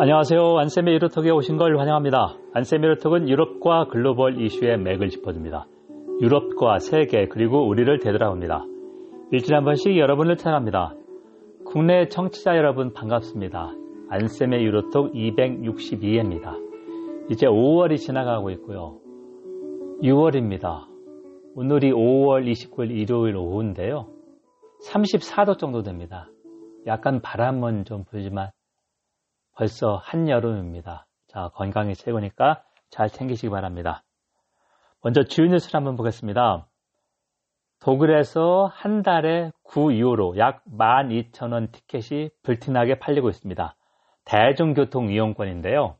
안녕하세요. 안쌤의 유로톡에 오신 걸 환영합니다. 안쌤의 유로톡은 유럽과 글로벌 이슈의 맥을 짚어줍니다. 유럽과 세계 그리고 우리를 되돌아옵니다. 일주일에 한 번씩 여러분을 찾아갑니다. 국내 청취자 여러분 반갑습니다. 안쌤의 유로톡 262회입니다. 이제 5월이 지나가고 있고요. 6월입니다. 오늘이 5월 29일 일요일 오후인데요. 34도 정도 됩니다. 약간 바람은 좀 불지만 벌써 한여름입니다. 자, 건강이 최고니까 잘 챙기시기 바랍니다. 먼저 주요 뉴스를 한번 보겠습니다. 독일에서 한 달에 9유로 약 12,000원 티켓이 불티나게 팔리고 있습니다. 대중교통 이용권인데요.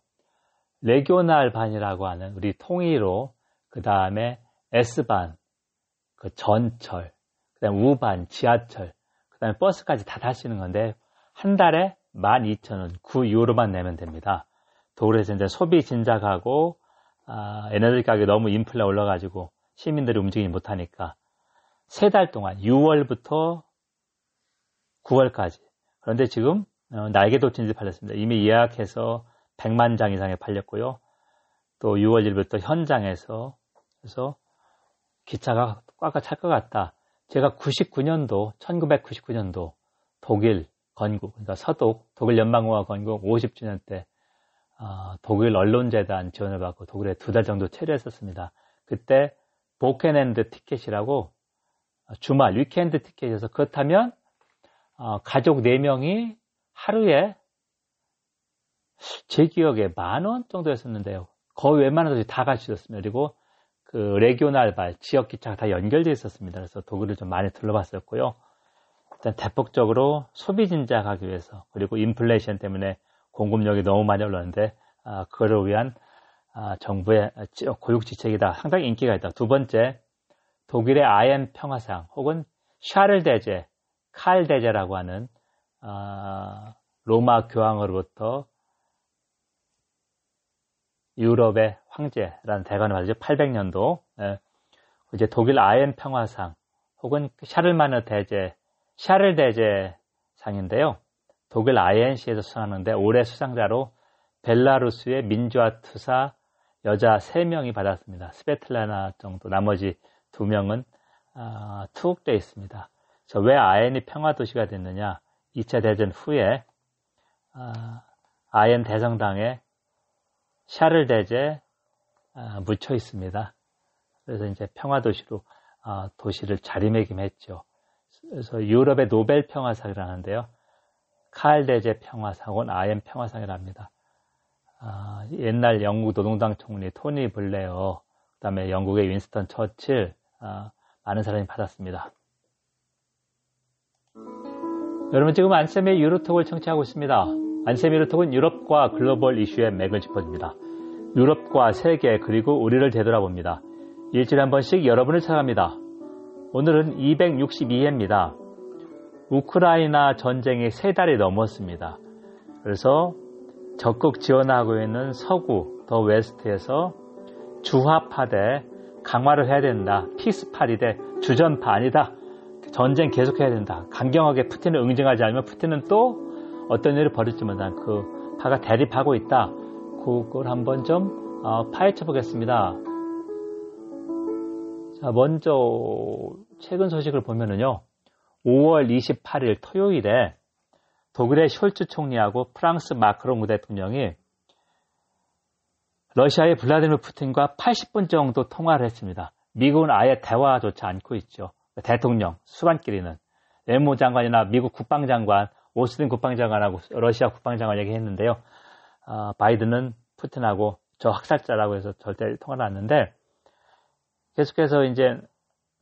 레교날 반이라고 하는 우리 통일로 그 다음에 S반, 그 전철, 그 다음에 우반, 지하철, 그 다음에 버스까지 다 있는 건데 한 달에 12,000원, 9유로만 내면 됩니다. 독일에서 이제 소비 진작하고 아, 에너지 가격이 너무 인플레 올라가지고 시민들이 움직이지 못하니까 세 달 동안 6월부터 9월까지 그런데 지금 어, 날개도 진지 팔렸습니다. 이미 예약해서 100만 장 이상에 팔렸고요. 또 6월 1일부터 현장에서 그래서 기차가 꽉꽉 찰 것 같다. 제가 99년도, 1999년도 독일 건국, 그러니까 서독, 독일 연방공화 건국 50주년 때 어, 독일 언론재단 지원을 받고 독일에 두 달 정도 체류했었습니다. 그때 보켄핸드 티켓이라고 주말 위켄드 티켓에서 그렇다면 어, 가족 4명이 하루에 제 기억에 만 원 정도였었는데요. 거의 웬만한 곳이 다갈수 있었습니다. 그리고 그 레기오날발 지역 기차가 다 연결되어 있었습니다. 그래서 독일을 좀 많이 둘러봤었고요. 일단 대폭적으로 소비 진작하기 위해서 그리고 인플레이션 때문에 공급력이 너무 많이 올랐는데 아, 그를 위한 아, 정부의 고육지책이다. 상당히 인기가 있다. 두 번째, 독일의 아엠 평화상 혹은 샤를 대제, 칼 대제라고 하는 아, 로마 교황으로부터 유럽의 황제라는 대관을 받았죠. 800년도. 예. 이제 독일 아엠 평화상 혹은 샤를마느 대제 샤를 대제상인데요. 독일 INC에서 수상하는데 올해 수상자로 벨라루스의 민주화 투사 여자 3명이 받았습니다. 스베틀라나 정도 나머지 2명은 어, 투옥되어 있습니다. 그래서 왜 아엔이 평화도시가 됐느냐 2차 대전 후에 어, 아엔 대성당에 샤를 대제 어, 묻혀 있습니다. 그래서 이제 평화도시로 어, 도시를 자리매김했죠. 그래서 유럽의 노벨 평화상이라는데요. 칼 대제 평화상은 아엠 평화상이랍니다. 아, 옛날 영국 노동당 총리 토니 블레어, 그 다음에 영국의 윈스턴 처칠, 아, 많은 사람이 받았습니다. 여러분 지금 안쌤의 유로톡을 청취하고 있습니다. 안쌤의 유로톡은 유럽과 글로벌 이슈의 맥을 짚어줍니다. 유럽과 세계 그리고 우리를 되돌아봅니다. 일주일에 한 번씩 여러분을 찾아갑니다. 오늘은 262회입니다. 우크라이나 전쟁이 세 달이 넘었습니다. 그래서 적극 지원하고 있는 서구 the West에서 주화파 대 강화를 해야 된다. peace party 대 주전파 아니다. 전쟁 계속해야 된다. 강경하게 푸틴을 응징하지 않으면 푸틴은 또 어떤 일을 벌일지 못한 그 파가 대립하고 있다. 그걸 한번 좀 어, 파헤쳐 보겠습니다. 자, 먼저 최근 소식을 보면은요. 5월 28일 토요일에 독일의 숄츠 총리하고 프랑스 마크롱 대통령이 러시아의 블라디미르 푸틴과 80분 정도 통화를 했습니다. 미국은 아예 대화조차 않고 있죠. 대통령, 수반끼리는. 외무 장관이나 미국 국방장관, 오스틴 국방장관하고 러시아 국방장관 얘기했는데요. 어, 바이든은 푸틴하고 저 학살자라고 해서 절대 통화를 안 했는데 계속해서 이제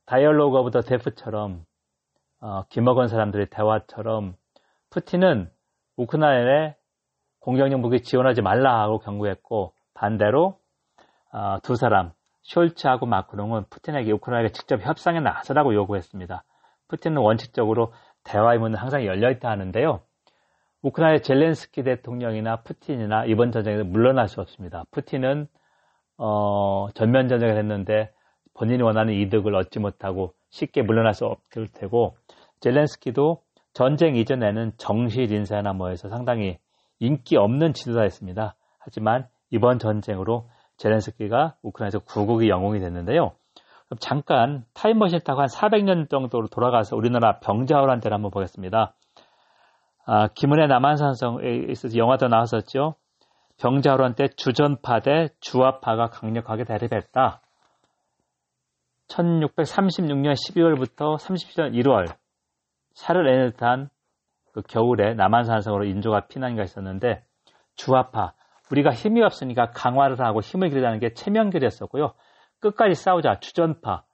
dialogue of the deaf처럼 어, 김어건 사람들의 대화처럼 푸틴은 우크라이나에 공격용 무기 지원하지 말라 하고 경고했고 반대로 어, 두 사람 숄츠하고 마크롱은 푸틴에게 우크라이나에 직접 협상에 나서라고 요구했습니다. 푸틴은 원칙적으로 대화의 문은 항상 열려 있다 하는데요. 우크라이나 젤렌스키 대통령이나 푸틴이나 이번 전쟁에서 물러날 수 없습니다. 푸틴은 어, 전면 전쟁을 했는데 본인이 원하는 이득을 얻지 못하고 쉽게 물러날 수 없을 테고 젤렌스키도 전쟁 이전에는 정실 인사나 뭐해서 상당히 인기 없는 지도자였습니다. 하지만 이번 전쟁으로 제렌스키가 우크라이나에서 구국의 영웅이 됐는데요. 잠깐 타임머신 타고 한 400년 정도로 돌아가서 우리나라 병자호란 때를 한번 보겠습니다. 아, 김은혜 남한산성에 있어서 영화도 나왔었죠. 병자호란 때 주전파 대 주화파가 강력하게 대립했다. 1636년 12월부터 30년 1월 살을 애듯한 그 겨울에 남한산성으로 인조가 피난가 있었는데 주화파 우리가 힘이 없으니까 강화를 하고 힘을 기르자는 게 체면결이었었고요. 끝까지 싸우자 주전파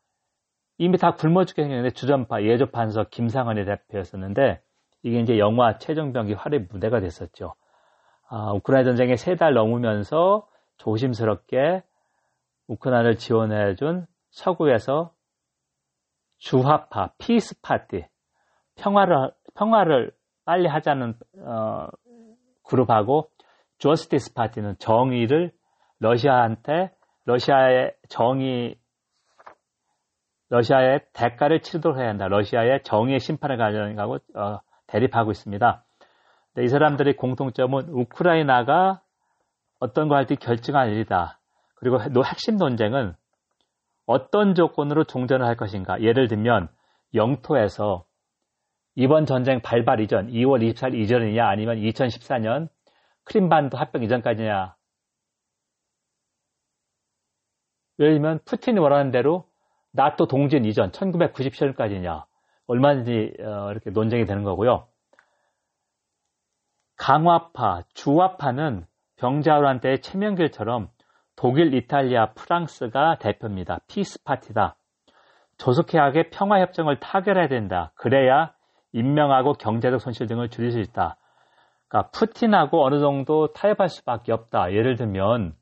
이미 다 굶어 죽게 생겼는데 주전파 예조판서 김상헌이 대표였었는데 이게 이제 영화 최종병기 활의 무대가 됐었죠. 아, 우크라이나 전쟁이 세달 넘으면서 조심스럽게 우크라이나를 지원해준 서구에서 주화파 peace party 평화를 평화를 빨리 하자는 어, 그룹하고 justice party는 정의를 러시아한테 러시아의 정의 러시아의 대가를 치르도록 해야 한다. 러시아의 정의의 심판을 가져가고 어, 대립하고 있습니다. 이 사람들의 공통점은 우크라이나가 어떤 거 할 때 결정할 일이다. 그리고 핵심 논쟁은 어떤 조건으로 종전을 할 것인가. 예를 들면 영토에서 이번 전쟁 발발 이전 2월 24일 이전이냐 아니면 2014년 크림반도 합병 이전까지냐. 예를 들면 푸틴이 원하는 대로 나토 동진 이전 1997년까지냐. 얼마든지 어, 이렇게 논쟁이 되는 거고요. 강화파, 주화파는 병자호란 때의 최명길처럼 독일, 이탈리아, 프랑스가 대표입니다. peace party다. 조속하게 평화협정을 타결해야 된다. 그래야 인명하고 경제적 손실 등을 줄일 수 있다. 그러니까 푸틴하고 어느 정도 타협할 수밖에 없다. 예를 들면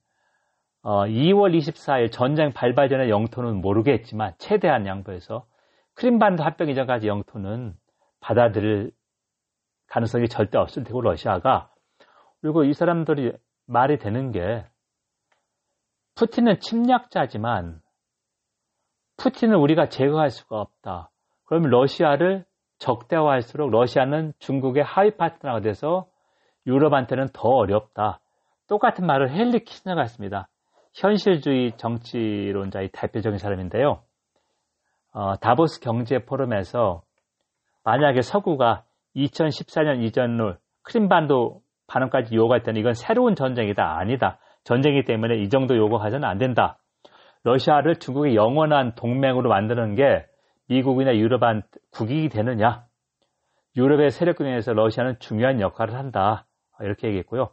어, 2월 24일 전쟁 발발 전에 영토는 모르겠지만 최대한 양보해서 크림반도 합병 이전까지 영토는 받아들일 가능성이 절대 없을 테고 러시아가 그리고 이 사람들이 말이 되는 게 푸틴은 침략자지만 푸틴을 우리가 제거할 수가 없다. 그러면 러시아를 적대화할수록 러시아는 중국의 하위 파트너가 돼서 유럽한테는 더 어렵다. 똑같은 말을 헨리 키스너가 했습니다. 현실주의 정치론자의 대표적인 사람인데요. 어, 다보스 경제 포럼에서 만약에 서구가 2014년 이전로 크림반도 반응까지 요구했더니 이건 새로운 전쟁이다. 아니다. 전쟁이기 때문에 이 정도 요구하서는 안 된다. 러시아를 중국의 영원한 동맹으로 만드는 게 미국이나 유럽한 국익이 되느냐? 유럽의 세력권에서 러시아는 중요한 역할을 한다. 이렇게 얘기했고요.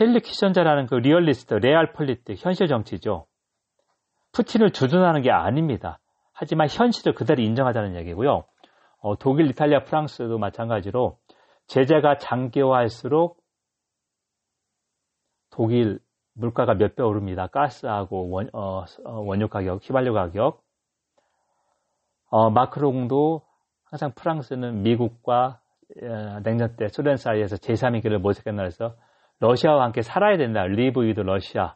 헨리 키신저라는 그 리얼리스트, Realpolitik, 현실 정치죠. 푸틴을 두둔하는 게 아닙니다. 하지만 현실을 그대로 인정하자는 얘기고요. 어, 독일, 이탈리아, 프랑스도 마찬가지로 제재가 장기화할수록 독일 물가가 몇 배 오릅니다. 가스하고 원, 어, 어 원유 가격, 휘발유 가격. 어, 마크롱도 항상 프랑스는 미국과 어, 냉전 때 소련 사이에서 제3의 길을 모색했나 해서 러시아와 함께 살아야 된다. live with Russia.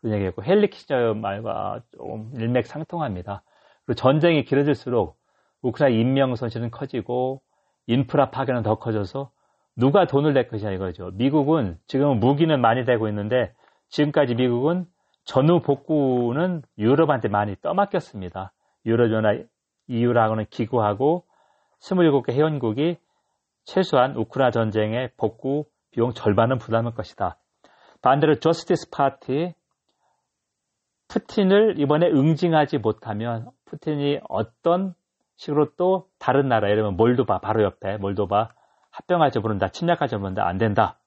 그런 얘기했고 헨리 키신저 말과 좀 일맥상통합니다. 그리고 전쟁이 길어질수록 우크라이나 인명 손실은 커지고 인프라 파괴는 더 커져서 누가 돈을 낼 것이냐 이거죠. 미국은 지금 무기는 많이 대고 있는데 지금까지 미국은 전후 복구는 유럽한테 많이 떠맡겼습니다. 유럽연합 EU라고는 기구하고 27개 회원국이 최소한 우크라 전쟁의 복구 비용 절반은 부담할 것이다. 반대로 저스티스 파티 푸틴을 이번에 응징하지 못하면 푸틴이 어떤 식으로 또 다른 나라 예를 들면 몰도바 바로 옆에 몰도바 합병하지 부른다 침략하지 부른다 안 된다.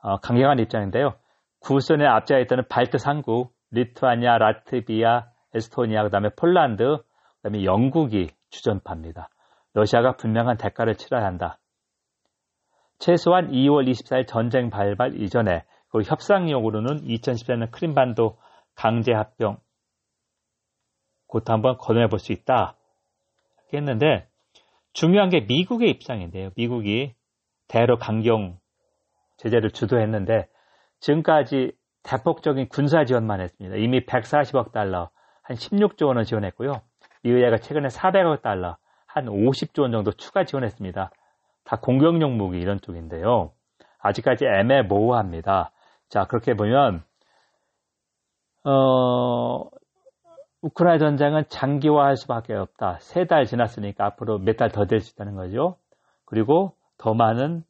어, 강경한 입장인데요. 구선에 앞자에 있던 발트 상국 리투아니아 라트비아 에스토니아 그 다음에 폴란드 그 다음에 영국이 주전파입니다. 러시아가 분명한 대가를 치러야 한다. 최소한 2월 24일 전쟁 발발 이전에 그 협상용으로는 2014년 크림반도 강제 합병. 곧 한번 거론해 볼 수 있다. 했는데 중요한 게 미국의 입장인데요. 미국이 대로 강경 제재를 주도했는데 지금까지 대폭적인 군사 지원만 했습니다. 이미 140억 달러, 한 16조 원을 지원했고요. 이의회가 최근에 400억 달러, 한 50조 원 정도 추가 지원했습니다. 다 공격용 무기 이런 쪽인데요. 아직까지 애매모호합니다. 자, 그렇게 보면, 어, 우크라이나 전쟁은 장기화할 수밖에 없다. 세 달 지났으니까 앞으로 몇 달 더 될 수 있다는 거죠. 그리고 더 많은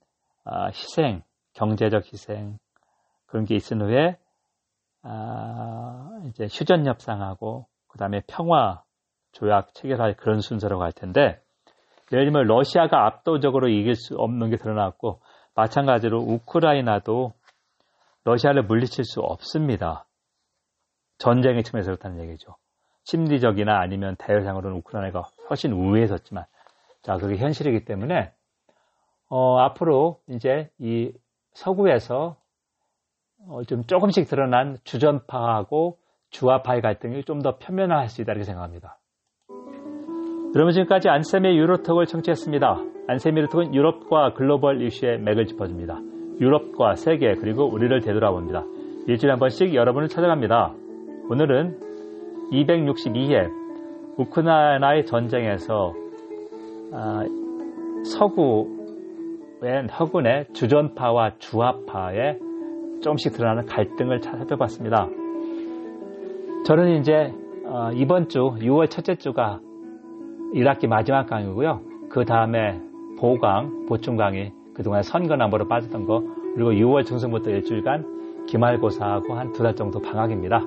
아, 희생, 경제적 희생 그런 게 있은 후에 아, 이제 휴전 협상하고 그 다음에 평화 조약 체결할 그런 순서로 갈 텐데 예를 들면 러시아가 압도적으로 이길 수 없는 게 드러났고 마찬가지로 우크라이나도 러시아를 물리칠 수 없습니다. 전쟁의 측면에서 그렇다는 얘기죠. 심리적이나 아니면 대외상으로는 우크라이나가 훨씬 우위에 섰지만 자 그게 현실이기 때문에 어, 앞으로 이제 이 서구에서 어, 좀 조금씩 드러난 주전파하고 주화파의 갈등이 좀 더 표면화할 수 있다 이렇게 생각합니다. 여러분 지금까지 안쌤의 유로톡을 청취했습니다. 안쌤의 유로톡은 유럽과 글로벌 이슈의 맥을 짚어줍니다. 유럽과 세계 그리고 우리를 되돌아봅니다. 일주일에 한 번씩 여러분을 찾아갑니다. 오늘은 262회 우크라이나의 전쟁에서 아, 서구의 허군의 주전파와 주화파의 조금씩 드러나는 갈등을 살펴봤습니다. 저는 이제 어, 이번 주 6월 첫째 주가 1학기 마지막 강의고요. 그 다음에 보강, 보충 강의, 그동안 선거나무로 빠졌던 거, 그리고 6월 중순부터 일주일간 기말고사하고 한 두 달 정도 방학입니다.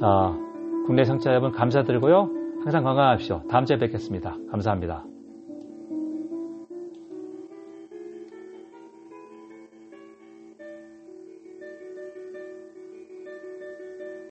자, 국내 성취자 여러분 감사드리고요. 항상 건강하십시오. 다음 주에 뵙겠습니다. 감사합니다.